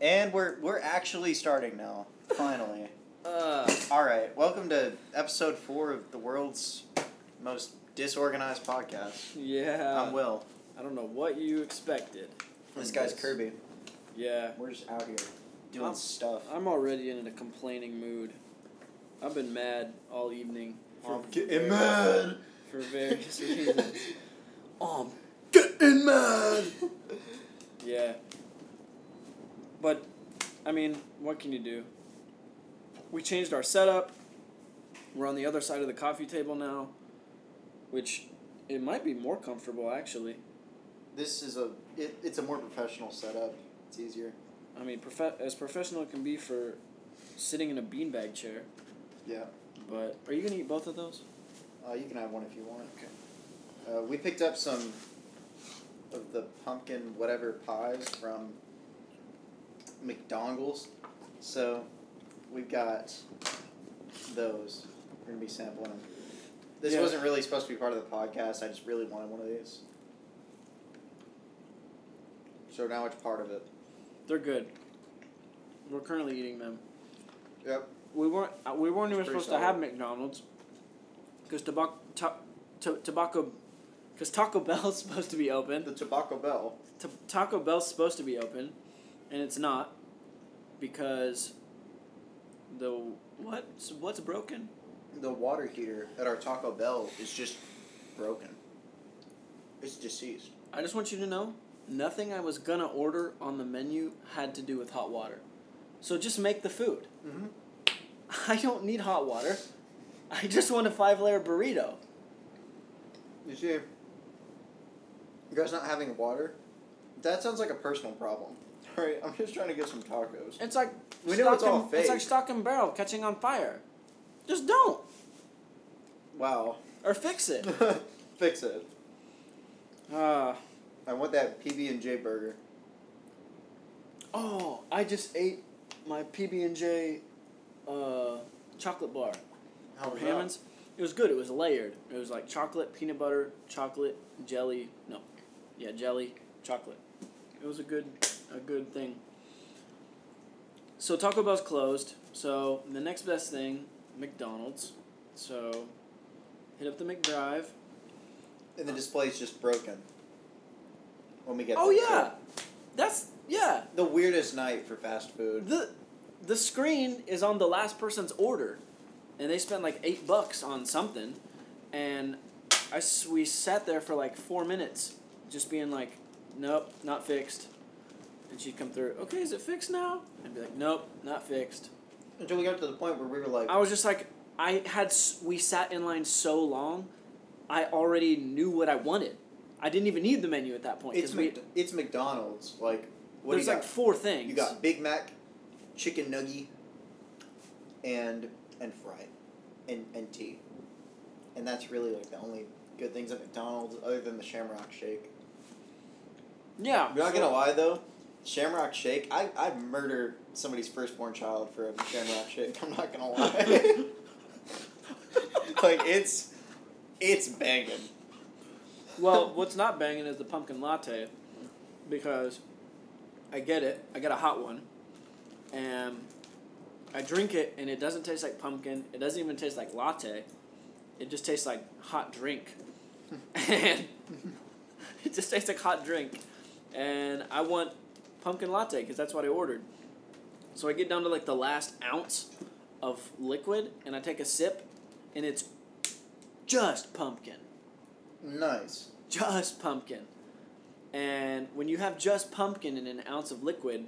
And we're we're actually starting now. Finally. Uh, All right. Welcome to episode four of the world's most disorganized podcast. yeah. I'm Will. I don't know what you expected. from This guy's Kirby. Yeah. We're just out here doing I'm- stuff. I'm already in a complaining mood. I've been mad all evening. for I'm getting mad. For various reasons. I'm getting mad. Yeah. But, I mean, what can you do? We changed our setup. We're on the other side of the coffee table now, which it might be more comfortable actually. This is a it, it's a more professional setup. It's easier. I mean, prof- as professional it can be for sitting in a beanbag chair. Yeah. But are you gonna eat both of those? Uh, you can have one if you want. Okay. Uh, we picked up some of the pumpkin whatever pies from McDonald's. So we've got those. We're gonna be sampling them. This Yeah. wasn't really supposed to be part of the podcast. I just really wanted one of these. So now it's part of it. They're good. We're currently eating them. Yep. We weren't. Uh, we weren't even Pretty supposed to have. McDonald's. Because tobacco, ta- ta- tobacco, because Taco Bell's supposed to be open. The Tobacco Bell. Ta- Taco Bell's supposed to be open, and it's not, because the what? What's broken? The water heater at our Taco Bell is just broken. It's deceased. I just want you to know, nothing I was gonna order on the menu had to do with hot water. So just make the food. Mm-hmm. I don't need hot water. I just want a five layer burrito. You see, you guys not having water? That sounds like a personal problem. Alright, I'm just trying to get some tacos. It's like We know it's all and- It's like fake. stock and barrel catching on fire. Just don't Wow. or fix it. Fix it. Uh, I want that PB and J burger. oh, I just ate my PB and J uh, chocolate bar. How was Hammond's. It was good. It was layered. It was like chocolate, peanut butter, chocolate, jelly. No, yeah, jelly, chocolate. It was a good, a good thing. So Taco Bell's closed. So the next best thing, McDonald's. So hit up the McDrive. And the display's just broken. When we get Oh yeah, that's yeah. The weirdest night for fast food. The the screen is on the last person's order, and they spent like eight bucks on something, and I we sat there for like four minutes, just being like, nope, not fixed. And she'd come through. Okay, is it fixed now? I'd be like, nope, not fixed. Until we got to the point where we were like, I was just like, I had we sat in line so long, I already knew what I wanted. I didn't even need the menu at that point it's, we Mc- it's McDonald's. Like, what there's like got? four things. You got Big Mac, chicken nugget, and and fry, and and tea, and that's really like the only good things at McDonald's other than the Shamrock Shake. yeah. I'm not so- gonna lie though, Shamrock Shake, I I'd murder somebody's firstborn child for a Shamrock Shake. I'm not gonna lie. like it's it's banging. Well, what's not banging is the pumpkin latte, because I get it. I get a hot one, and I drink it, and it doesn't taste like pumpkin. It doesn't even taste like latte. It just tastes like hot drink, and it just tastes like hot drink. And I want pumpkin latte because that's what I ordered. So I get down to like the last ounce of liquid, and I take a sip, and it's just pumpkin Nice. just pumpkin. And when you have just pumpkin in an ounce of liquid,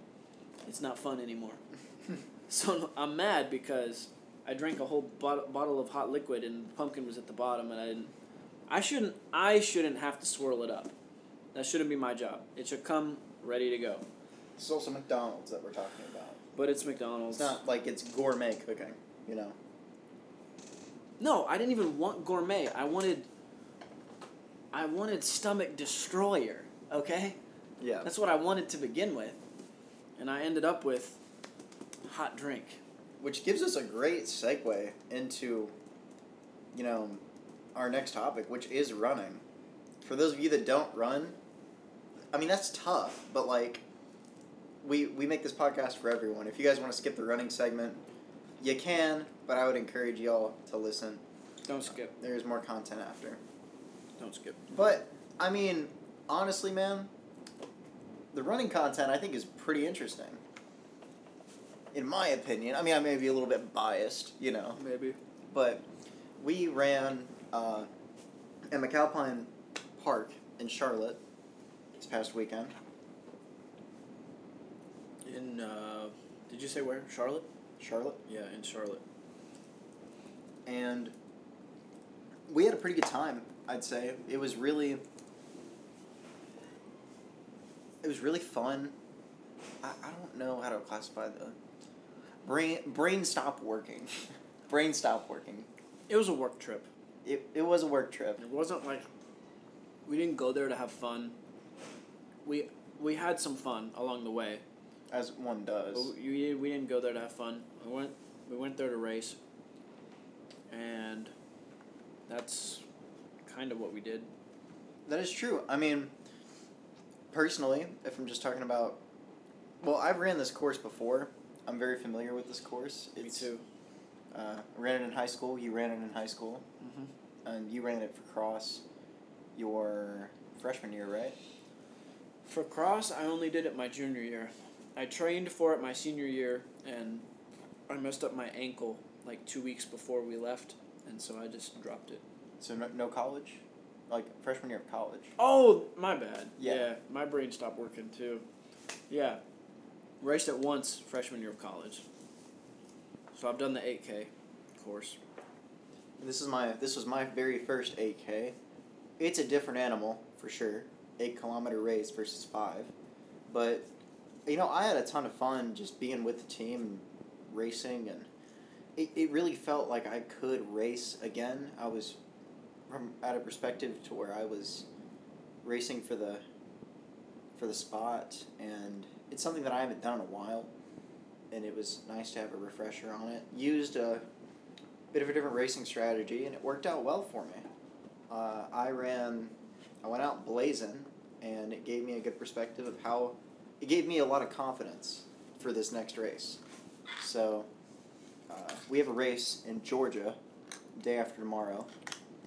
it's not fun anymore. so I'm mad because I drank a whole bot- bottle of hot liquid and pumpkin was at the bottom and I didn't I shouldn't I shouldn't have to swirl it up. That shouldn't be my job. It should come ready to go. It's also McDonald's that we're talking about. But it's McDonald's. It's not like it's gourmet cooking, you know. No, I didn't even want gourmet. I wanted I wanted stomach destroyer, okay? Yeah. That's what I wanted to begin with. And I ended up with hot drink. Which gives us a great segue into, you know, our next topic, which is running. For those of you that don't run, I mean that's tough, but like we we make this podcast for everyone. If you guys want to skip the running segment, you can, but I would encourage y'all to listen. Don't skip. There's more content after. Don't skip. But I mean, honestly, man, the running content I think is pretty interesting. In my opinion, I mean, I may be a little bit biased, you know, Maybe. but we ran uh, at McAlpine Park in Charlotte this past weekend. In uh, did you say where? Charlotte. Charlotte, Yeah, in Charlotte. and we had a pretty good time. I'd say it was really, it was really fun. I, I don't know how to classify the brain brain stopped working, brain stop working. It was a work trip. It it was a work trip. It wasn't like we didn't go there to have fun. We we had some fun along the way. As one does. But we, we didn't go there to have fun. We went we went there to race. And that's kind of what we did. That is true. I mean, personally, if I'm just talking about, well, I've ran this course before. I'm very familiar with this course. It's, Me too. Uh, I ran it in high school. You ran it in high school, hmm and you ran it for cross your freshman year, right? For cross, I only did it my junior year. I trained for it my senior year, and I messed up my ankle like two weeks before we left, and so I just dropped it. So no, no college, like freshman year of college. Oh, my bad. Yeah. my brain stopped working too. Yeah, raced it once freshman year of college. So I've done the eight K course. This is my this was my very first 8K. It's a different animal for sure. Eight kilometer race versus five, but you know I had a ton of fun just being with the team and racing, and it, it really felt like I could race again. I was from at a perspective to where I was racing for the for the spot, and it's something that I haven't done in a while, and it was nice to have a refresher on it. Used a bit of a different racing strategy, and it worked out well for me. Uh, I ran, I went out blazing, and it gave me a good perspective of how, it gave me a lot of confidence for this next race. So, uh, we have a race in Georgia, day after tomorrow.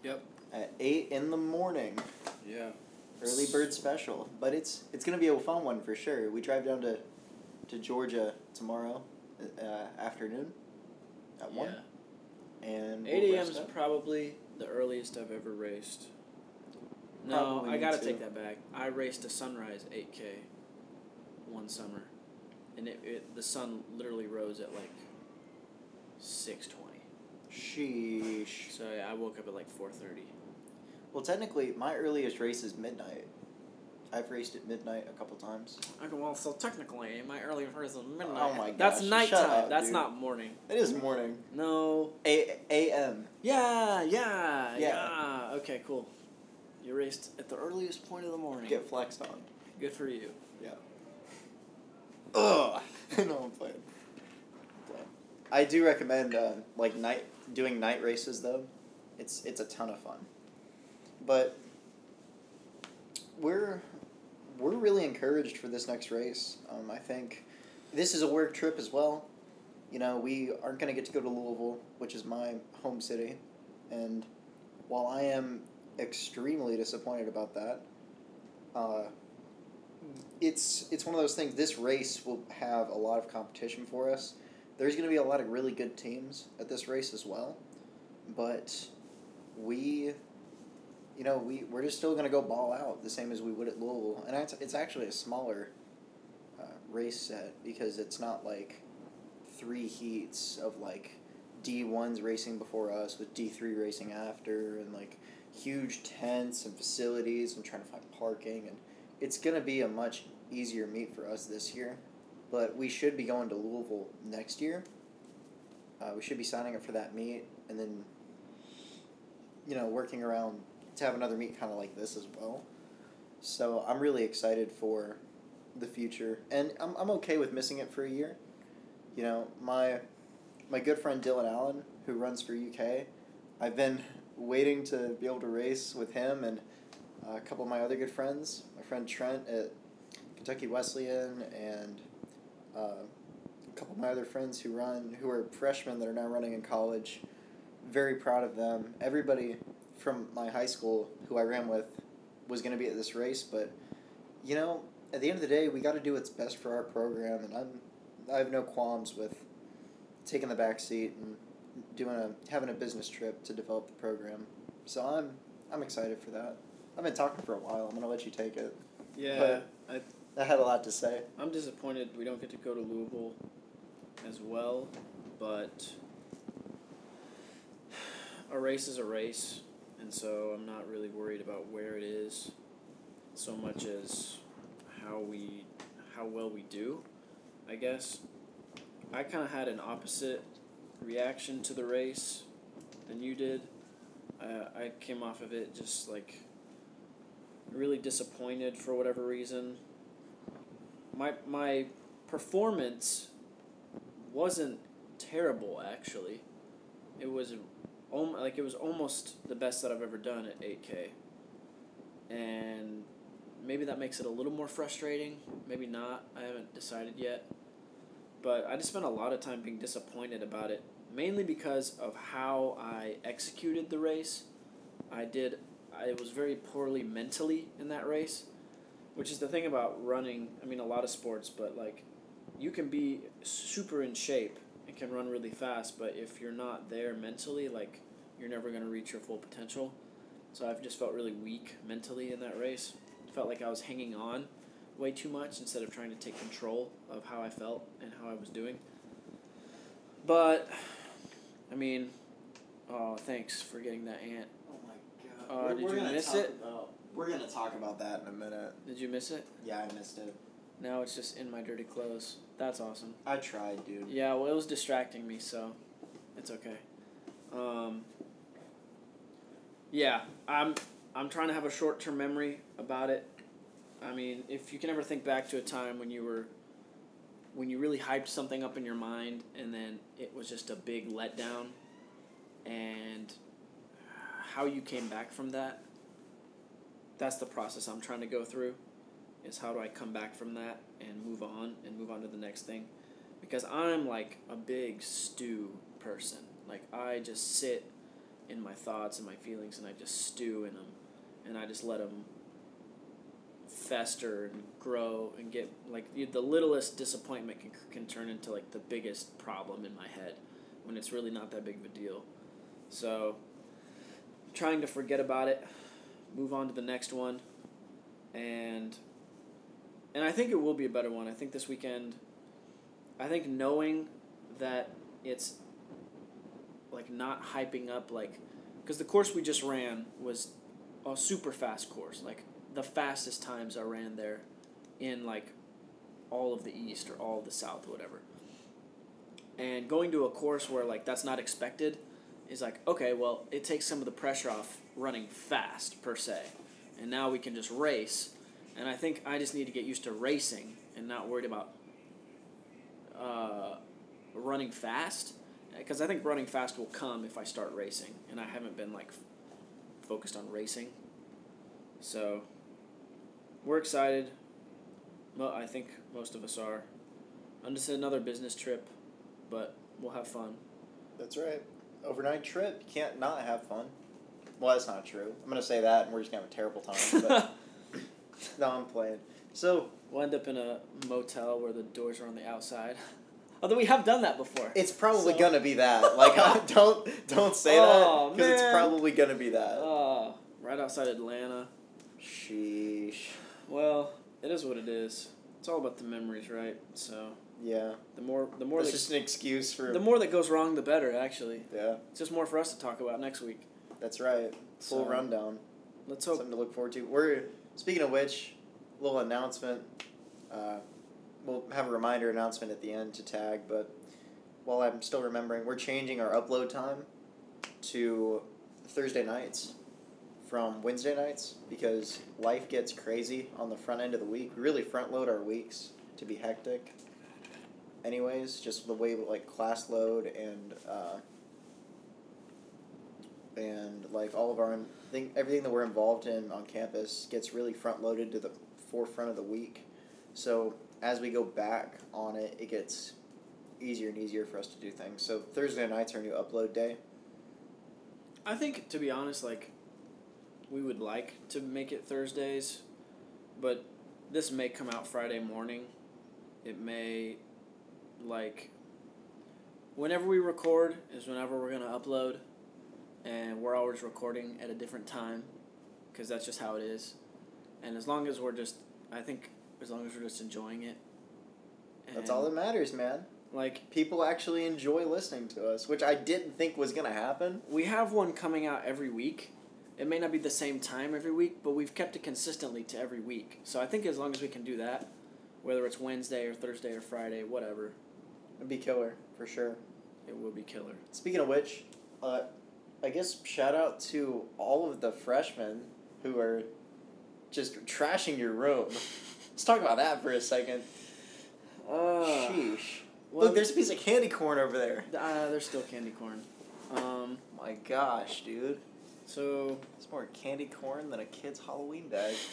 Yep. At eight in the morning, Yeah. early bird special. But it's it's gonna be a fun one for sure. We drive down to, to Georgia tomorrow, uh, afternoon, at one. and we'll Eight a.m. is up. probably the earliest I've ever raced. No, Probably I gotta too. take that back. I raced a sunrise eight K one summer, and it, it the sun literally rose at like six twenty. Sheesh. So yeah, I woke up at like four thirty. Well, technically, my earliest race is midnight. I've raced at midnight a couple times. Okay, well, so technically, my early first is oh midnight. Oh my god. That's nighttime. up, That's dude. not morning. It is morning. No. A a.m. Yeah, yeah, Yeah. yeah. Okay, cool. You raced at the earliest point of the morning. Get flexed on. Good for you. Ugh. no, I'm playing. I do recommend uh, like night doing night races though. It's it's a ton of fun. But we're we're really encouraged for this next race. Um, I think this is a work trip as well. You know, we aren't going to get to go to Louisville, which is my home city, and while I am extremely disappointed about that, uh, it's it's one of those things. This race will have a lot of competition for us. There's going to be a lot of really good teams at this race as well, but we, you know, we we're just still going to go ball out the same as we would at Louisville, and it's it's actually a smaller uh, race set because it's not like three heats of like D ones racing before us with D three racing after, and like huge tents and facilities and trying to find parking and it's going to be a much easier meet for us this year, but we should be going to Louisville next year. Uh, we should be signing up for that meet and then, you know, working around to have another meet kind of like this as well. So I'm really excited for the future, and I'm I'm okay with missing it for a year. You know, my my good friend Dylan Allen, who runs for UK, I've been waiting to be able to race with him and a couple of my other good friends. My friend Trent at Kentucky Wesleyan and uh, a couple of my other friends who run, who are freshmen that are now running in college. Very proud of them. Everybody from my high school who I ran with was going to be at this race, but you know, at the end of the day, we got to do what's best for our program, and I'm I have no qualms with taking the back seat and doing a having a business trip to develop the program. So I'm I'm excited for that. I've been talking for a while. I'm gonna let you take it. Yeah, I, I had a lot to say. I'm disappointed we don't get to go to Louisville as well, but a race is a race, and so I'm not really worried about where it is so much as how we how well we do, I guess. I kind of had an opposite reaction to the race than you did. Uh, I came off of it just like really disappointed for whatever reason. My my performance wasn't terrible actually. It was like it was almost the best that I've ever done at 8K. And maybe that makes it a little more frustrating, maybe not. I haven't decided yet. But I just spent a lot of time being disappointed about it, mainly because of how I executed the race. I did I was very poorly mentally in that race, which is the thing about running. I mean, a lot of sports, but like, you can be super in shape and can run really fast, but if you're not there mentally, like, you're never going to reach your full potential. So I've just felt really weak mentally in that race. Felt like I was hanging on way too much instead of trying to take control of how I felt and how I was doing. But, I mean, oh, thanks for getting that ant. Uh, did you miss it? About, we're gonna talk about that in a minute. Did you miss it? Yeah, I missed it. Now it's just in my dirty clothes. That's awesome. I tried, dude. Yeah, well, it was distracting me, so it's okay. Um, yeah, I'm I'm trying to have a short term memory about it. I mean, if you can ever think back to a time when you were when you really hyped something up in your mind and then it was just a big letdown and how you came back from that that's the process I'm trying to go through is how do I come back from that and move on and move on to the next thing? Because I'm like a big stew person. Like I just sit in my thoughts and my feelings and I just stew in them and I just let them fester and grow and get like the, littlest disappointment can, can turn into like the biggest problem in my head when it's really not that big of a deal. So trying to forget about it move on to the next one and and I think it will be a better one I think this weekend I think knowing that it's like not hyping up like because the course we just ran was a super fast course like the fastest times I ran there in like all of the east or all of the south whatever. And going to a course where like that's not expected is like okay, well, it takes some of the pressure off running fast per se. And now we can just race. And I think I just need to get used to racing and not worried about uh, running fast because I think running fast will come if I start racing, and I haven't been like f- focused on racing. So we're excited. Well, I think most of us are. I'm just another business trip, but we'll have fun. That's right. Overnight trip. You can't not have fun. Well, that's not true. I'm gonna say that, and we're just gonna have a terrible time. But no, I'm playing. So We'll end up in a motel where the doors are on the outside. Although we have done that before. it's probably So- gonna be that. Like, don't don't say Oh, that because it's probably gonna be that. Oh, right outside Atlanta. Sheesh. Well, it is what it is. It's all about the memories, right? So Yeah. the more the more It's that, just an excuse for. the more that goes wrong, the better. Actually, yeah, it's just more for us to talk about next week. that's right. Full So, rundown. Let's hope. Something to look forward to. We're speaking of which, little announcement. Uh, we'll have a reminder announcement at the end to tag, but while I'm still remembering, we're changing our upload time to Thursday nights from Wednesday nights because life gets crazy on the front end of the week. We really front load our weeks to be hectic. Anyways, just the way like class load and uh, and like all of our thing, everything that we're involved in on campus gets really front loaded to the forefront of the week. So as we go back on it, it gets easier and easier for us to do things. So Thursday nights our new upload day. I think, to be honest, like, we would like to make it Thursdays, but this may come out Friday morning. It may, like, whenever we record is whenever we're going to upload, and we're always recording at a different time, because that's just how it is. And as long as we're just, I think, as long as we're just enjoying it. That's all that matters, man. Like, People actually enjoy listening to us, which I didn't think was gonna happen. we have one coming out every week. It may not be the same time every week, but we've kept it consistently to every week. So I think as long as we can do that, whether it's Wednesday or Thursday or Friday, whatever, It'd be killer for sure. it will be killer. Speaking of which, uh, I guess shout out to all of the freshmen who are just trashing your room. Let's talk about that for a second. Uh, Sheesh. well, Look, there's a piece of candy corn over there. uh, there's still candy corn. Um, My gosh, dude. so It's more candy corn than a kid's Halloween bag.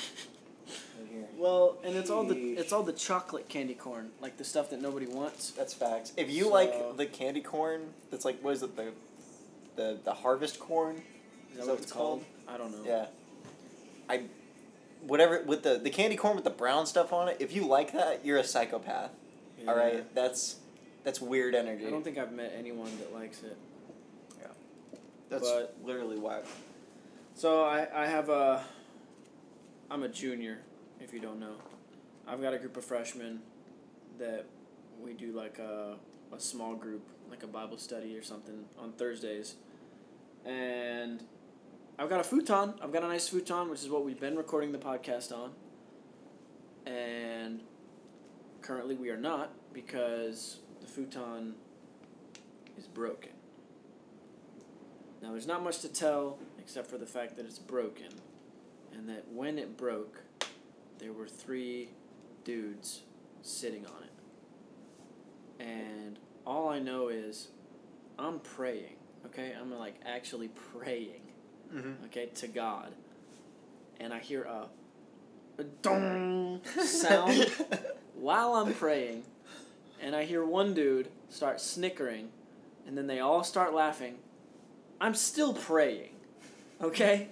Well, and it's all the Sheesh. it's all the chocolate candy corn, like the stuff that nobody wants. That's facts. If you So- like the candy corn, that's like what is it the, the the harvest corn? Is that what it's called? I don't know. Yeah. I, whatever with the the candy corn with the brown stuff on it. If you like that, you're a psychopath. All Yeah. right, that's that's weird energy. I don't think I've met anyone that likes it. Yeah. That's but- literally why. So I, I have a I'm a junior, if you don't know. I've got a group of freshmen that we do like a a small group, like a Bible study or something on Thursdays. And I've got a futon. I've got a nice futon, which is what we've been recording the podcast on. And currently we are not because the futon is broken. Now, there's not much to tell except for the fact that it's broken, and that when it broke, there were three dudes sitting on it. And all I know is I'm praying, okay? I'm like actually praying, Mm-hmm. okay, to God. And I hear a, a dong sound while I'm praying, and I hear one dude start snickering, and then they all start laughing. I'm still praying, okay?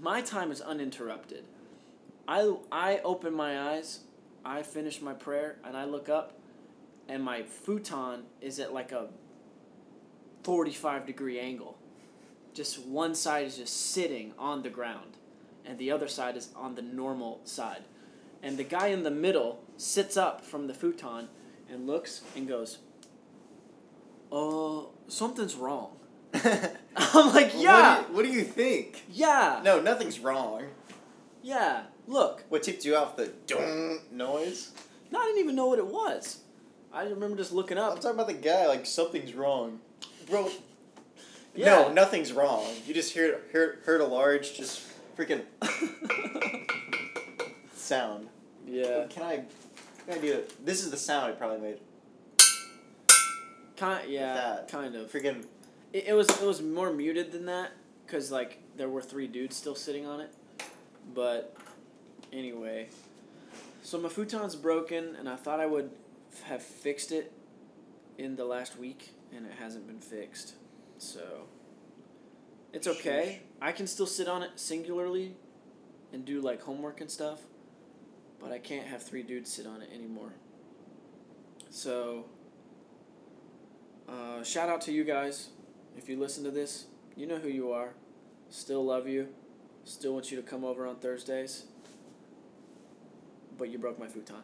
My time is uninterrupted. I, I open my eyes, I finish my prayer, and I look up, and my futon is at like a 45 degree angle. Just one side is just sitting on the ground, and the other side is on the normal side. And the guy in the middle sits up from the futon and looks and goes, Uh, something's wrong. I'm like, yeah, What do, you, what do you think? yeah, No, nothing's wrong. yeah. Look, What tipped you off the dong noise? no, I didn't even know what it was. I remember just looking up. I'm talking about the guy. Like something's wrong, bro. Yeah. No, nothing's wrong. You just heard heard heard a large just freaking sound. yeah, Can I? Can I do it? This is the sound it probably made. kind, yeah, that. kind of. Freaking. It, it was it was more muted than that because like there were three dudes still sitting on it, but anyway, so my futon's broken and I thought I would have fixed it in the last week and it hasn't been fixed, so it's okay. I can still sit on it singularly, and do like homework and stuff, but I can't have three dudes sit on it anymore. So. Uh, shout out to you guys. If you listen to this, you know who you are. Still love you. Still want you to come over on Thursdays. But you broke my futon.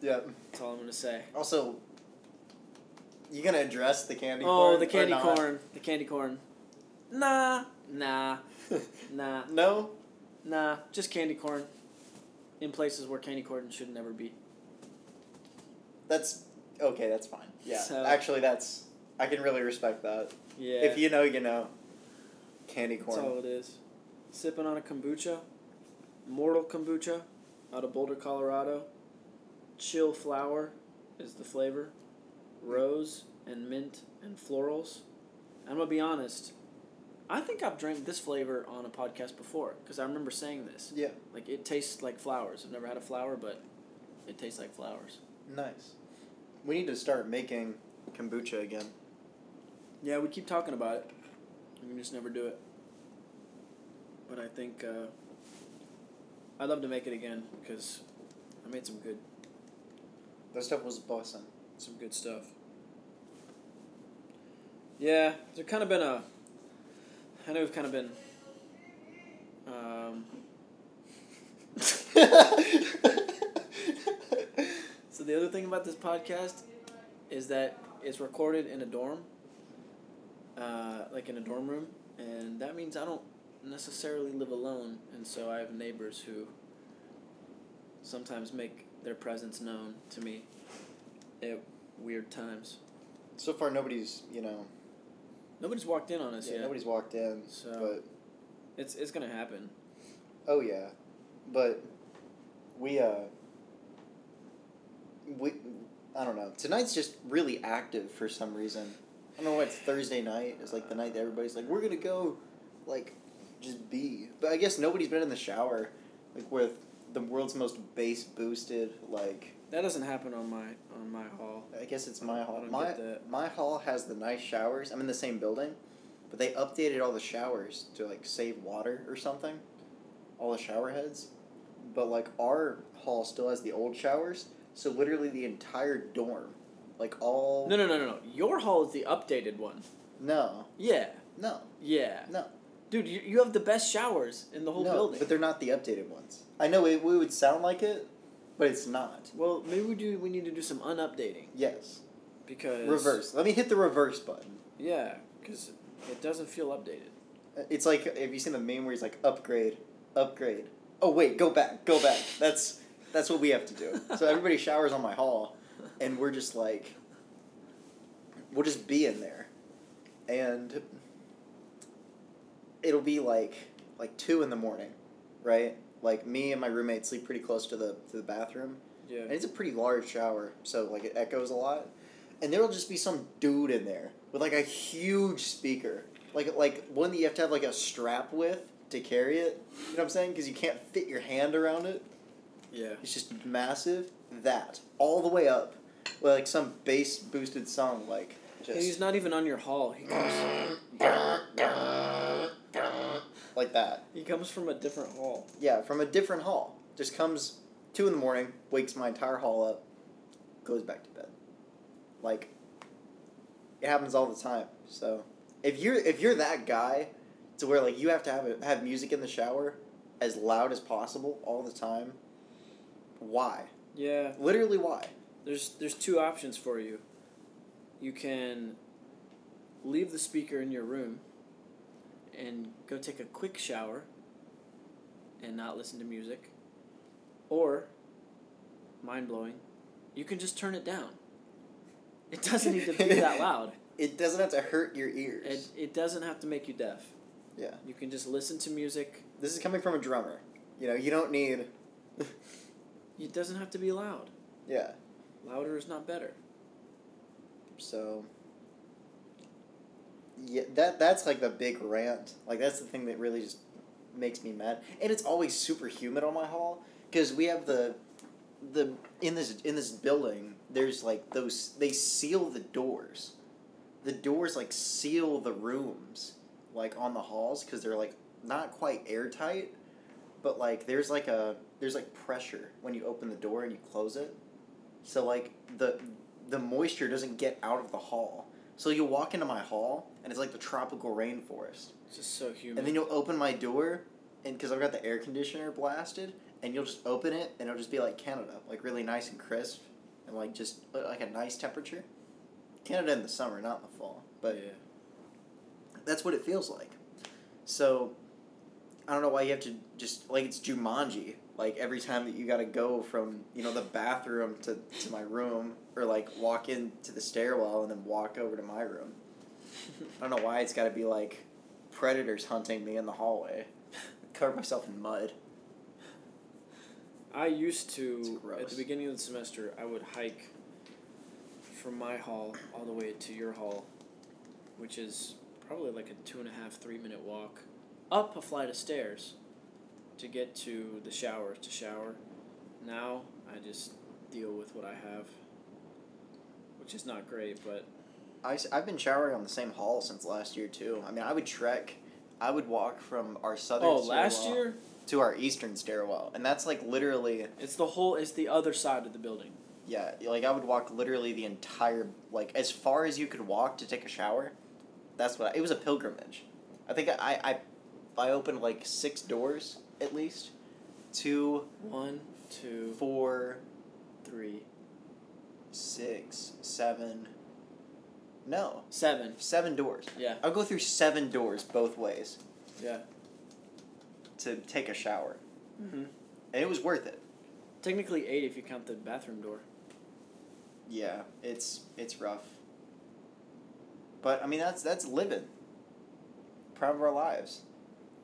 Yeah. That's all I'm gonna say. Also, you gonna address the candy Oh, corn? the candy corn. The candy corn. Nah, nah, nah, no. nah. Just candy corn. In places where candy corn should never be. That's okay. That's fine. Yeah. So- Actually, that's I can really respect that. Yeah. If you know, you know. Candy corn. That's all it is. Sipping on a kombucha. Mortal kombucha out of Boulder, Colorado. Chill flower is the flavor. Rose and mint and florals. I'm going to be honest. I think I've drank this flavor on a podcast before because I remember saying this. Yeah. Like it tastes like flowers. I've never had a flower, but it tastes like flowers. Nice. We need to start making kombucha again. Yeah, we keep talking about it. We just never do it. But I think uh, I'd love to make it again because I made some good That stuff was bussin'. some good stuff. Yeah, there's kind of been a. I know we've kind of been. Um, so the other thing about this podcast is that it's recorded in a dorm, uh, like in a dorm room, and that means I don't necessarily live alone, and so I have neighbors who sometimes make their presence known to me at weird times. so far, nobody's you know Nobody's walked in on us yeah, yet. nobody's walked in. So- but It's it's gonna happen. oh yeah, but we uh we I don't know. Tonight's just really active for some reason. I don't know why it's Thursday night. It's like the night that everybody's like, we're gonna go, like, just be. But I guess nobody's been in the shower, like with the world's most bass boosted. Like, That doesn't happen on my on my hall. I guess it's my hall. My my hall has the nice showers. I'm in the same building, but they updated all the showers to like save water or something. All the shower heads, but like our hall still has the old showers. So literally the entire dorm, like all No no no no no. Your hall is the updated one. no Yeah. no Yeah. no Dude, you, you have the best showers in the whole no, building. but they're not the updated ones. I know it, we would sound like it, but it's not. well, maybe we do. We need to do some unupdating Yes, because reverse. Let me hit the reverse button. Yeah, because it doesn't feel updated. Uh, it's like have you seen the meme where he's like upgrade, upgrade. Oh wait, go back, go back. That's that's what we have to do. So everybody showers on my hall, and we're just like, we'll just be in there, and it'll be like like two in the morning, right? Like me and my roommate sleep pretty close to the to the bathroom, Yeah. and it's a pretty large shower, so like it echoes a lot. And there'll just be some dude in there with like a huge speaker, like like one that you have to have like a strap with to carry it. You know what I'm saying? Because you can't fit your hand around it. Yeah. It's just massive. That all the way up, like some bass boosted song, like And he's not even on your hall. He comes. like that. He comes from a different hall. Yeah, from a different hall. Just comes two in the morning, wakes my entire hall up, goes back to bed. Like it happens all the time. So if you're if you're that guy to where like you have to have a, have music in the shower as loud as possible all the time, why? Yeah. Literally why? There's there's two options for you. You can leave the speaker in your room and go take a quick shower and not listen to music. Or mind blowing, you can just turn it down. It doesn't need to be that loud. It doesn't have to hurt your ears. It, it doesn't have to make you deaf. yeah. You can just listen to music. This is coming from a drummer. You know, you don't need It doesn't have to be loud. Yeah. Louder is not better. So yeah, that that's like the big rant. Like that's the thing that really just makes me mad. And it's always super humid on my hall because we have the the in this in this building. There's like those they seal the doors. The doors like seal the rooms like on the halls because they're like not quite airtight, but like there's like a there's like pressure when you open the door and you close it. So like the the moisture doesn't get out of the hall. So you'll walk into my hall and it's like the tropical rainforest. It's just so humid. And then you'll open my door and because I've got the air conditioner blasted and you'll just open it and it'll just be like Canada, like really nice and crisp and like just uh, like a nice temperature. Canada in the summer, not in the fall. But yeah. that's what it feels like. So I don't know why you have to just like it's Jumanji. Like every time that you got to go from you know the bathroom to, to my room or like walk into the stairwell and then walk over to my room. I don't know why it's got to be like predators hunting me in the hallway. Cover myself in mud. I used to at the beginning of the semester I would hike from my hall all the way to your hall, which is probably like a two and a half, three minute walk up a flight of stairs to get to the showers to shower. Now I just deal with what I have, which is not great. But I, I've been showering on the same hall since last year too. I mean, I would trek. I would walk from our southern. oh, last stairwell year to our eastern stairwell, and that's like literally it's the whole. It's the other side of the building. yeah. Like I would walk literally the entire like as far as you could walk to take a shower. That's what I, it was a pilgrimage. I think I I I opened like six doors at least, two, One, two, four, three, six, seven. No, seven. seven doors. Yeah, I'll go through seven doors both ways yeah. to take a shower, Mm-hmm. and it was worth it. Technically eight if you count the bathroom door. Yeah, it's it's rough. But I mean that's that's living. Proud of our lives.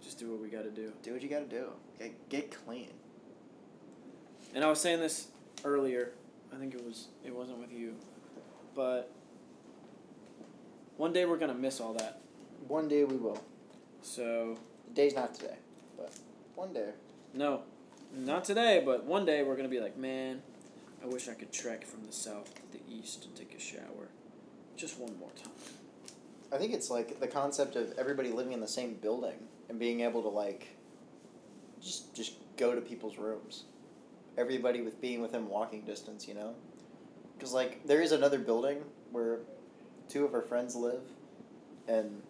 Just do what we got to do. Do what you got to do. Get get clean. And I was saying this earlier. I think it was it wasn't with you, but one day we're gonna miss all that. One day we will. So The day's not today, but one day. no, not today, but one day we're gonna be like, man, I wish I could trek from the south to the east and take a shower, just one more time. I think it's like the concept of everybody living in the same building and being able to like just just go to people's rooms. Everybody with being within walking distance, you know? Cuz like there is another building where two of our friends live and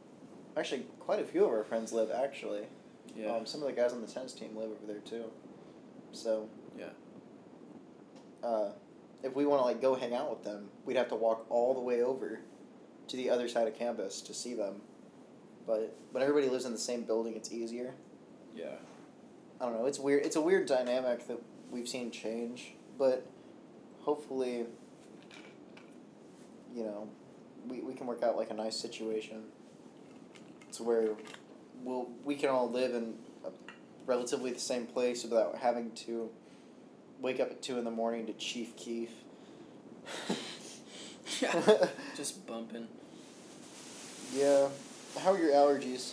actually quite a few of our friends live actually. Yeah. Um, some of the guys on the tennis team live over there too. So Yeah. Uh, if we want to like go hang out with them, we'd have to walk all the way over to the other side of campus to see them. But when everybody lives in the same building, it's easier. yeah. I don't know. It's weird. It's a weird dynamic that we've seen change, but hopefully, you know, we, we can work out like a nice situation. To where we'll we can all live in a relatively the same place without having to wake up at two in the morning to Chief Keef. yeah. Just bumping. yeah. How are your allergies?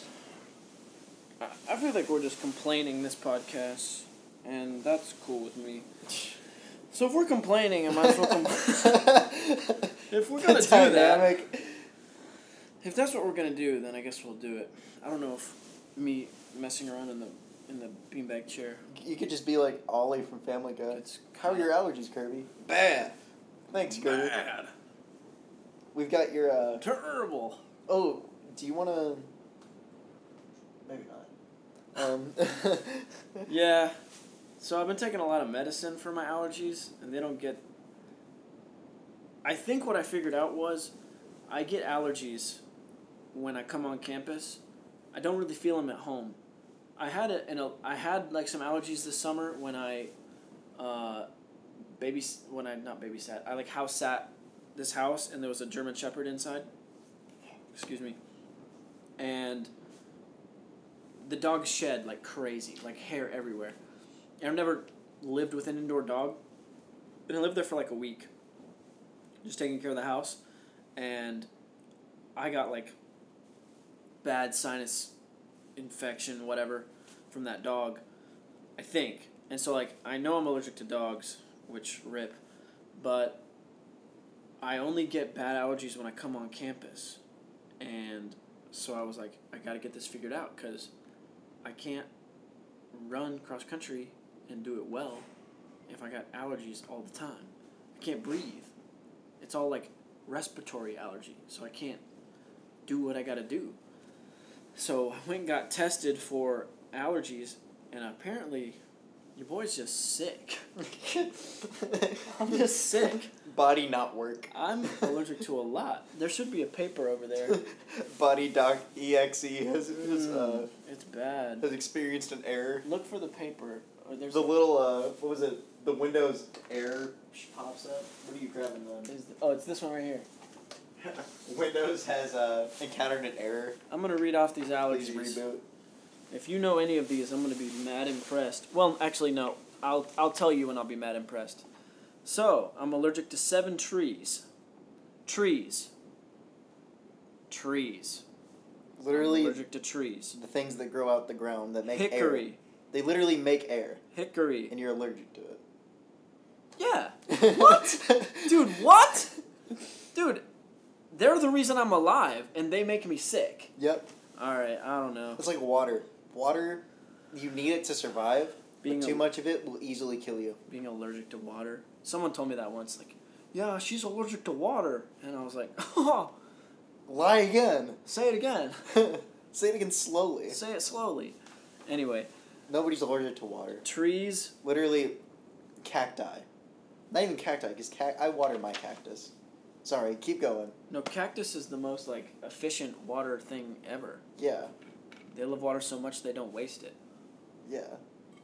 I, I feel like we're just complaining this podcast, and that's cool with me. So if we're complaining, I might as well complain. if we're gonna do that, if that's what we're gonna do, then I guess we'll do it. I don't know if me messing around in the in the beanbag chair. You could just be like Ollie from Family Guy. It's How are your allergies, Kirby? bad. Thanks, Kirby. Bad. We've got your. uh... Terrible. Oh, do you want to? Maybe not. Um. Yeah. So I've been taking a lot of medicine for my allergies, and they don't get. I think what I figured out was, I get allergies when I come on campus. I don't really feel them at home. I had it, and I had like some allergies this summer when I, uh, baby when I not babysat. I like house sat this house, and there was a German Shepherd inside. Excuse me. And the dog shed like crazy, like hair everywhere. And I've never lived with an indoor dog. And I lived there for like a week. Just taking care of the house. And I got like bad sinus infection, whatever, from that dog. I think. And so like I know I'm allergic to dogs, which rip, but I only get bad allergies when I come on campus. And so I was like, I gotta get this figured out because I can't run cross country and do it well if I got allergies all the time. I can't breathe. It's all like respiratory allergy, so I can't do what I gotta do. So I went and got tested for allergies, and apparently, your boy's just sick. I'm just sick. Body not work. I'm allergic to a lot. There should be a paper over there. Body doc exe has has, uh, Mm, it's bad. has experienced an error. Look for the paper. Or there's The a- little uh, what was it? The Windows error pops up. What are you grabbing then? is the- oh, it's this one right here. Windows has uh, encountered an error. I'm gonna read off these Please allergies. reboot. If you know any of these, I'm gonna be mad impressed. Well, actually, no. I'll I'll tell you when I'll be mad impressed. So I'm allergic to seven trees. Trees. Trees. I'm Literally, allergic to trees. the things that grow out the ground that make air. Hickory. They literally make air, Hickory. and you're allergic to it. Yeah. What? Dude, what? Dude, dude, they're the reason I'm alive, and they make me sick. Yep. All right, I don't know. It's like water. Water, you need it to survive. Being but too much of it will easily kill you. Being allergic to water. Someone told me that once. Like, yeah, she's allergic to water, and I was like, oh, Lie again. say it again. Say it again slowly. Say it slowly. Anyway, Nobody's allergic to water. trees. Literally, cacti. Not even cacti, because cac- I water my cactus. Sorry, keep going. No, cactus is the most like efficient water thing ever. Yeah, They love water so much they don't waste it. yeah.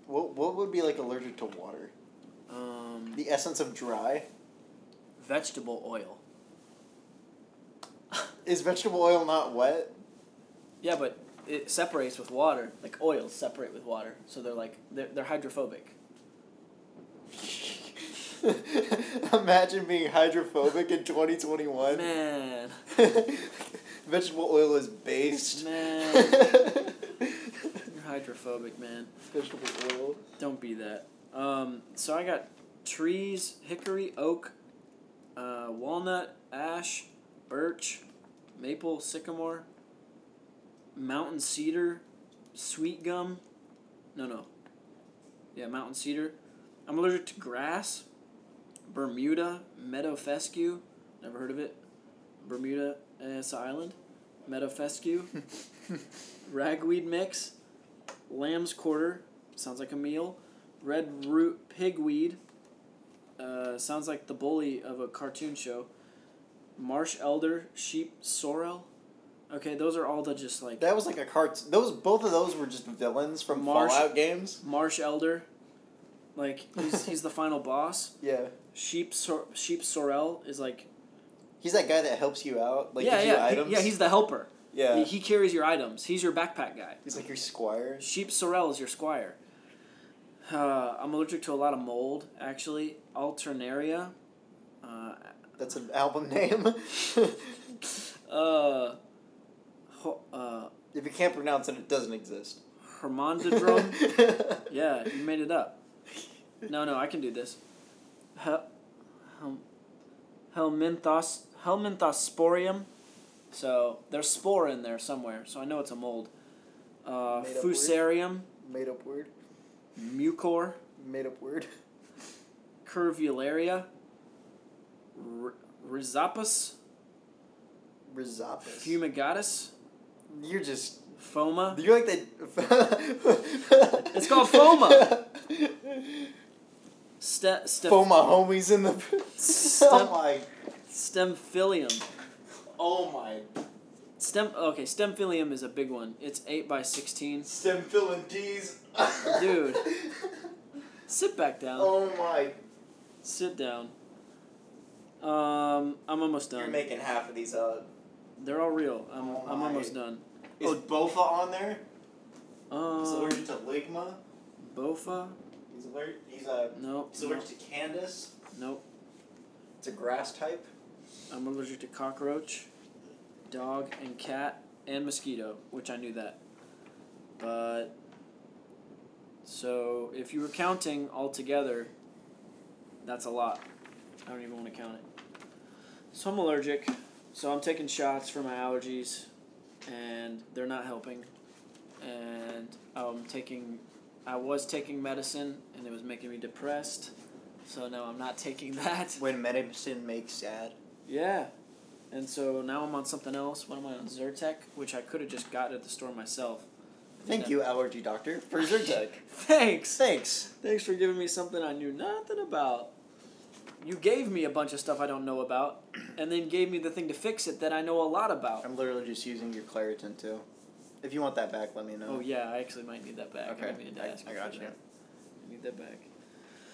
What what would be like allergic to water? Um, The essence of dry. vegetable oil. Is vegetable oil not wet? Yeah, but it separates with water. Like oils separate with water, so they're like they're, they're hydrophobic. Imagine being hydrophobic in 2021. Man, Vegetable oil is based. man, hydrophobic, man. Vegetable oil. Don't be that. Um, so I got trees, hickory, oak, uh, walnut, ash, birch, maple, sycamore, mountain cedar, sweet gum. No, no. Yeah, mountain cedar. I'm allergic to grass, Bermuda, meadow fescue. Never heard of it. Bermuda, uh, it's an island. Meadow fescue, ragweed mix, lamb's quarter. Sounds like a meal. Red root pigweed. Uh, sounds like the bully of a cartoon show. Marsh elder, sheep sorrel. Okay, those are all the just like That was like a cart. Those both of those were just villains from Marsh- Fallout games. marsh elder. Like he's he's the final boss. Yeah, Sheep sor- sheep sorrel is like he's that guy that helps you out, like yeah gives you yeah he- items. yeah he's the helper. Yeah. He, he carries your items. He's your backpack guy. He's like your squire. Sheep sorrel is your squire. Uh, I'm allergic to a lot of mold actually. Alternaria. Uh, That's an album name. uh, ho- uh, if you can't pronounce it, it doesn't exist. Hermondodrome. yeah, you made it up. No, no, I can do this. Hel- Hel- Helminthos Helminthosporium. So there's spore in there somewhere, so I know it's a mold. Uh, Made up word? Fusarium, Made up word. Mucor, Made up word. Curvularia, R- Rhizopus, Rizopus. Fumigatus, You're just. Phoma. You're like the. It's called Phoma. Ste- ste- Phoma homies in the. Stem- oh my. Stemphylium. Oh my. Stem okay, Stemphylium is a big one. It's eight by sixteen. Stem filling D's. Dude. Sit back down. Oh my. Sit down. Um, I'm almost done. You're making half of these out. They're all real. I'm Oh I'm my. almost done. Is Oh. Bofa on there? He's Um, allergic to Ligma. Bofa. He's allergic. He's a. Nope. he's allergic to Candace. Nope. It's a grass type. I'm allergic to cockroach, dog, and cat, and mosquito, which I knew that. But so if you were counting all together, that's a lot. I don't even want to count it. So I'm allergic. So I'm taking shots for my allergies, and they're not helping. And I'm taking, I was taking medicine, and it was making me depressed. So now I'm not taking that. When medicine makes sad. Yeah. And so now I'm on something else. What am I on? Zyrtec, which I could have just got at the store myself. Thank you, allergy doctor, for Zyrtec. Thanks. Thanks. Thanks for giving me something I knew nothing about. You gave me a bunch of stuff I don't know about, and then gave me the thing to fix it that I know a lot about. I'm literally just using your Claritin too. If you want that back, let me know. Oh yeah, I actually might need that back. Okay, I, I- I got you. that. I need that back.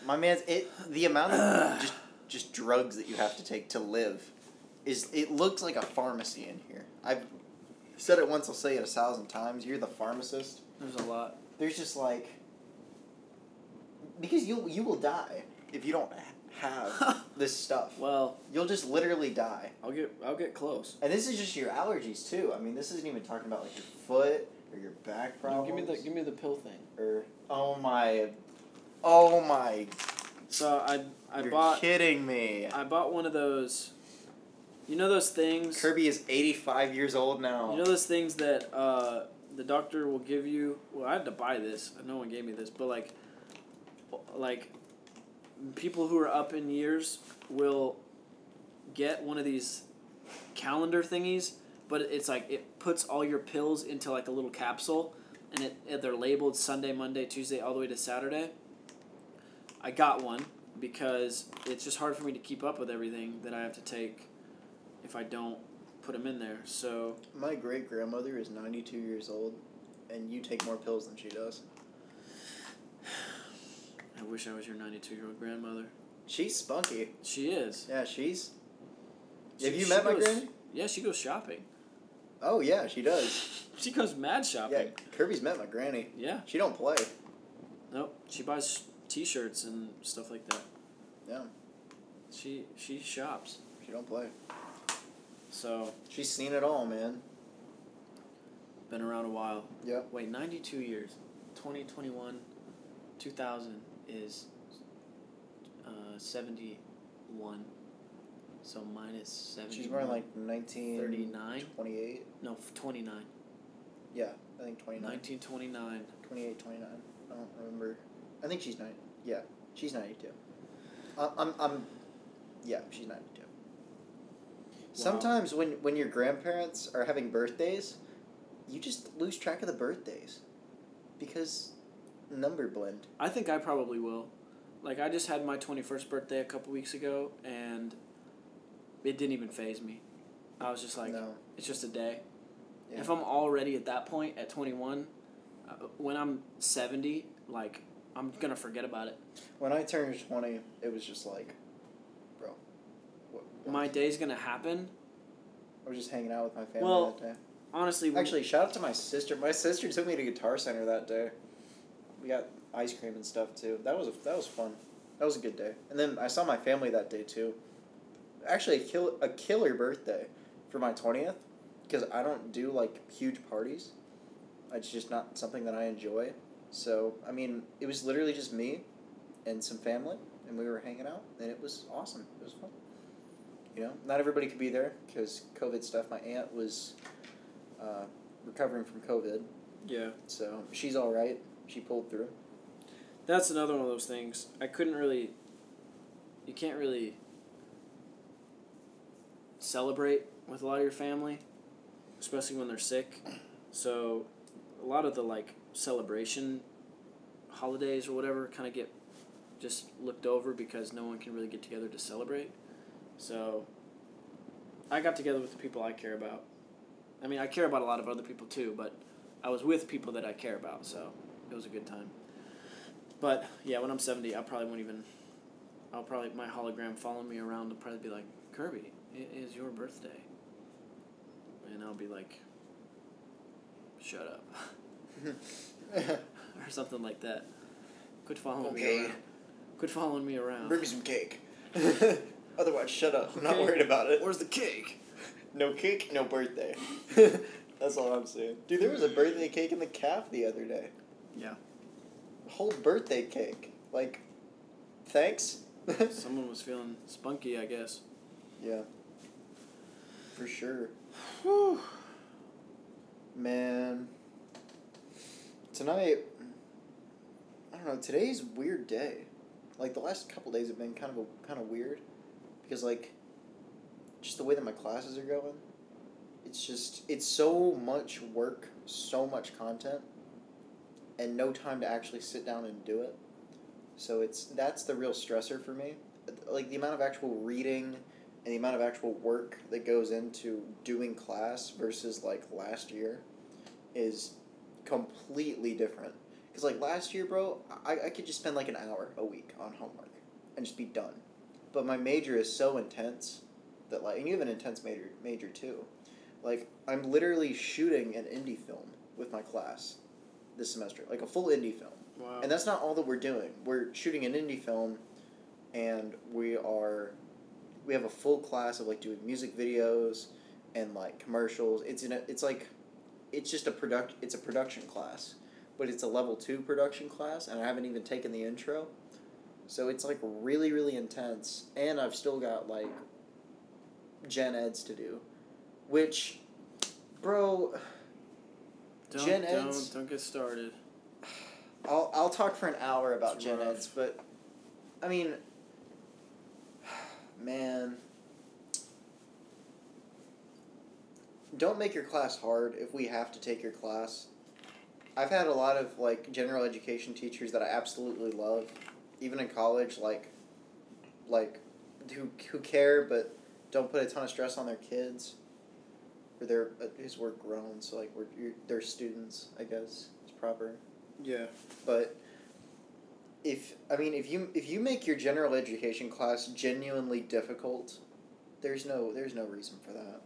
My man's it. The amount of just just drugs that you have to take to live is it looks like a pharmacy in here. I've said it once. I'll say it a thousand times. You're the pharmacist. There's a lot. There's just like because you you will die if you don't have this stuff. Well, You'll just literally die. I'll get I'll get close. And this is just your allergies too. I mean, this isn't even talking about like your foot or your back No, problems. give me the give me the pill thing. or oh my, oh my! So I I You're bought kidding me. I bought one of those You know those things. Kirby is 85 years old now. You know those things that uh, the doctor will give you. Well, I had to buy this. No one gave me this, but like, like, people who are up in years will get one of these calendar thingies, but it's like it puts all your pills into like a little capsule, and it, it they're labeled Sunday, Monday, Tuesday, all the way to Saturday. I got one because it's just hard for me to keep up with everything that I have to take if I don't put them in there. So My great grandmother is 92 years old, and you take more pills than she does. I wish I was your 92 year old grandmother. She's spunky. She is. Yeah, she's. She- Have you met my goes- granny? Yeah, she goes shopping. Oh yeah, she does. She goes mad shopping. Yeah. Kirby's met my granny. Yeah. She don't play. Nope. She buys T-shirts and stuff like that. Yeah, She she shops. she don't play. So She's seen it all, man. been around a while. Yeah. Wait, 92 years. 2021, 2000 is uh, 71. So minus 70. She's born like 1938. 39? No, 29. Yeah, I think 29. 1929. 28, 29. I don't remember. I think she's 90. Yeah, she's 92. I- I'm, I'm, yeah, she's 92. Sometimes when, when your grandparents are having birthdays, you just lose track of the birthdays because number blend. I think I probably will. Like I just had my 21st birthday a couple weeks ago and it didn't even phase me. I was just like no. it's just a day. Yeah. If I'm already at that point at 21, uh, when I'm 70, like I'm to forget about it. When I turned 20, it was just like, bro. What, what? My day's to happen. I was just hanging out with my family Well, that day. Honestly, Actually, shout out to my sister. My sister took me to Guitar Center that day. We got ice cream and stuff too. That was a, that was fun. That was a good day. And then I saw my family that day too. Actually, a kill a killer birthday for my twentieth because I don't do like huge parties. It's just not something that I enjoy. So I mean, it was literally just me and some family, and we were hanging out, and it was awesome. It was fun. You know, not everybody could be there because COVID stuff. My aunt was uh, recovering from COVID, yeah. so she's all right. She pulled through. That's another one of those things. I couldn't really. You can't really celebrate with a lot of your family, especially when they're sick. So, a lot of the like celebration holidays or whatever kind of get just looked over because no one can really get together to celebrate. So, I got together with the people I care about. I mean, I care about a lot of other people too, but I was with people that I care about, so it was a good time. But yeah, when I'm seventy, I probably won't even. I'll probably my hologram following me around will probably be like, Kirby, it is your birthday. And I'll be like, shut up, or something like that. Quit following me around. Quit following me around. Bring me some cake. Otherwise, shut up. I'm not Okay. worried about it. Where's the cake? No cake, no birthday. That's all I'm saying. Dude, there was a birthday cake in the calf the other day. Yeah. Whole birthday cake. Like, thanks. Someone was feeling spunky, I guess. yeah. For sure. Whew. Man. Tonight, I don't know. Today's weird day. Like the last couple days have been kind of a, kind of weird, because like, just the way that my classes are going, it's just it's so much work, so much content, and no time to actually sit down and do it. So it's that's the real stressor for me. Like the amount of actual reading and the amount of actual work that goes into doing class versus like last year is completely different. Because like last year, bro, I, I could just spend like an hour a week on homework and just be done. But my major is so intense that like, and you have an intense major major too. Like I'm literally shooting an indie film with my class this semester, like a full indie film. Wow. And that's not all that we're doing. We're shooting an indie film, and we are, we have a full class of like doing music videos, and like commercials. It's in a, it's like, it's just a product. It's a production class, but it's a level two production class, and I haven't even taken the intro, so it's like really really intense. And I've still got like, gen eds to do, which, bro, Don't, Gen don't, Eds- don't get started. I'll I'll talk for an hour about It's gen rough. eds, but I mean, man, don't make your class hard if we have to take your class. I've had a lot of like general education teachers that I absolutely love, even in college, like, like, who who care but don't put a ton of stress on their kids. Or they're uh, we're grown, so like we're you're, they're students, I guess it's proper Yeah. but if I mean if you if you make your general education class genuinely difficult, there's no there's no reason for that.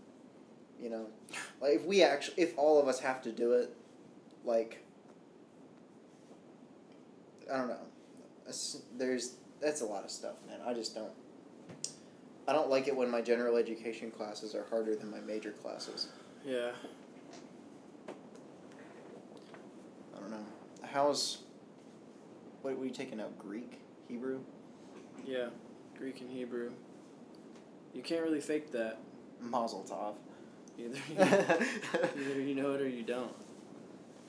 You know, like if we actually if all of us have to do it, like I don't know, That's- there's that's a lot of stuff, man. I just don't. I don't like it when my general education classes are harder than my major classes. Yeah. I don't know. How's what were you taking out? Greek, Hebrew, Yeah. Greek and Hebrew. You can't really fake that. Mazel tov. Either you, either you know it or you don't.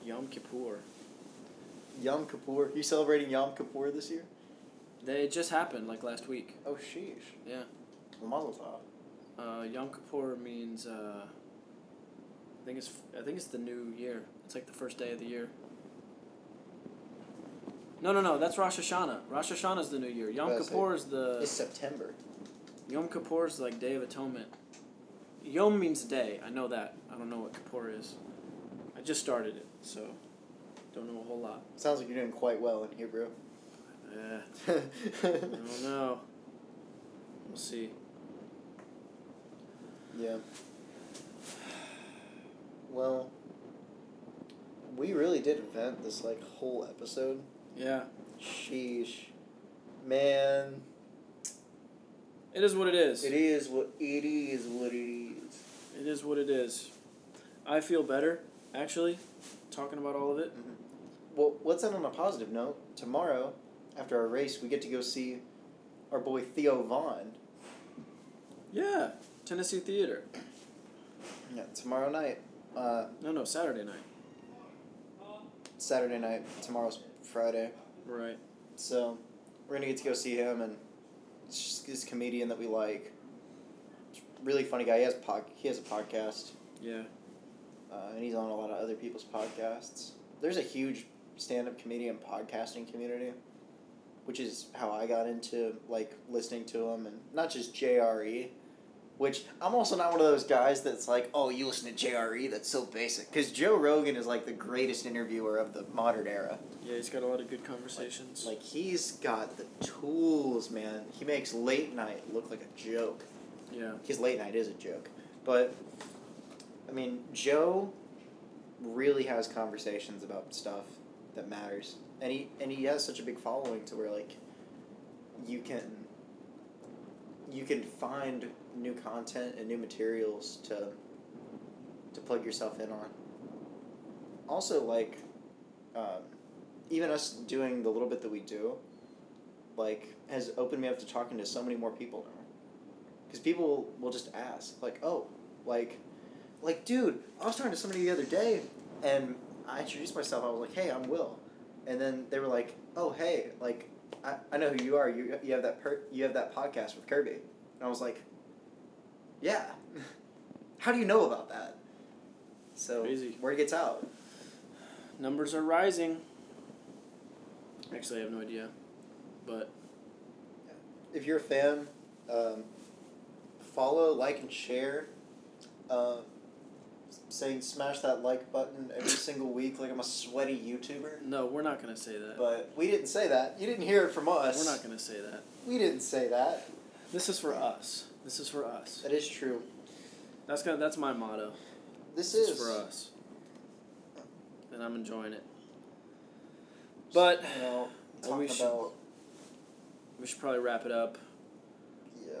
Yom Kippur. Yom Kippur. You celebrating Yom Kippur this year? They it just happened like last week. Oh sheesh. Yeah. Mazel tov. Uh, Yom Kippur means uh, I think it's I think it's the new year. It's like the first day of the year. No, no, no. That's Rosh Hashanah. Rosh Hashanah is the new year. Yom. Kippur is the It's September. Yom Kippur is like Day of Atonement. Yom means day. I know that. I don't know what Kippur is. I just started it, so don't know a whole lot. Sounds like you're doing quite well in Hebrew. Eh, I don't know. We'll see. yeah. Well, we really did invent this like whole episode. Yeah, Sheesh. Man, it is what it is. it is what it is what it is. It is what it is. I feel better, actually, talking about all of it. Well, let's end on a positive note. Tomorrow, after our race, we get to go see our boy Theo Von. Yeah, Tennessee Theater. Yeah, tomorrow night. Uh, No, no, Saturday night. Saturday night. Tomorrow's Friday. Right. So we're gonna get to go see him, and this comedian that we like. Really funny guy. He has pod. He has a podcast, Yeah. uh, and he's on a lot of other people's podcasts. There's a huge stand-up comedian podcasting community, which is how I got into like listening to him, and not just JRE. Which I'm also not one of those guys that's like, oh, you listen to JRE? That's so basic. Because Joe Rogan is like the greatest interviewer of the modern era. Yeah, he's got a lot of good conversations. Like he's got the tools, man. He makes late night look like a joke. yeah. His late night is a joke, but I mean, Joe really has conversations about stuff that matters, and he and he has such a big following to where like you can you can find new content and new materials to to plug yourself in on. Also, like um, even us doing the little bit that we do, like has opened me up to talking to so many more people now. Because people will just ask, like, oh, like, like, dude, I was talking to somebody the other day, and I introduced myself. I was like, hey, I'm Will, and then they were like, oh, hey, like, I, I know who you are. You you have that per you have that podcast with Kirby, and I was like, yeah. How do you know about that? So Crazy. word gets out. Numbers are rising. Actually, I have no idea. But if you're a fan, um, follow, like, and share. Uh, saying smash that like button every single week like I'm a sweaty YouTuber. no, we're not going to say that. But we didn't say that. You didn't hear it from us. We're not going to say that. We didn't say that. This is for us. This is for us. That is true. That's kind of, that's my motto. This, This is is for us. And I'm enjoying it. But you know, well, we should- about we should probably wrap it up. yeah.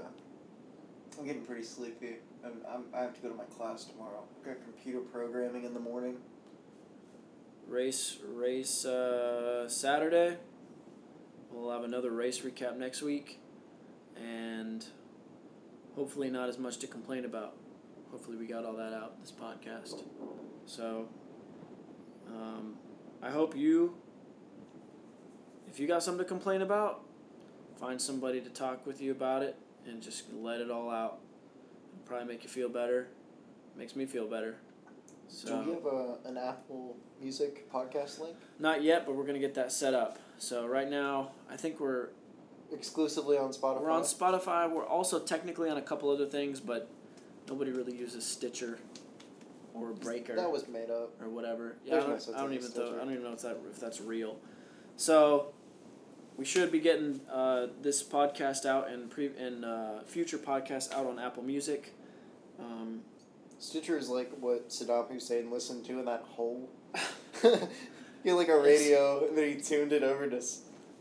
I'm getting pretty sleepy. I'm, I'm, I have to go to my class tomorrow. I got computer programming in the morning. Race race uh, Saturday. We'll have another race recap next week, and hopefully not as much to complain about. Hopefully we got all that out this podcast. So um, I hope you, if you got something to complain about, find somebody to talk with you about it and just let it all out. Probably make you feel better. Makes me feel better. So Do we have a, an Apple Music podcast link? not yet, but we're gonna get that set up. So right now, I think we're Exclusively on Spotify? we're on Spotify. We're also technically on a couple other things, but nobody really uses Stitcher or Breaker That was made up. or whatever. Yeah, There's I don't, such I don't even know. I don't even know if that if that's real. So we should be getting uh, this podcast out and pre and uh, future podcasts out on Apple Music. Um, Stitcher is like what Saddam Hussein listened to in that hole. he had like a radio, and then he tuned it over to,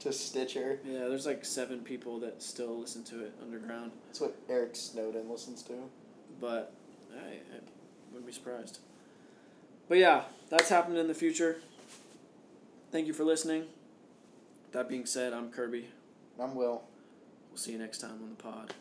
to Stitcher. yeah, there's like seven people that still listen to it underground, That's what Eric Snowden listens to. but I, I wouldn't be surprised. But yeah, that's happening in the future. Thank you for listening. That being said, I'm Kirby. I'm Will. We'll see you next time on the pod.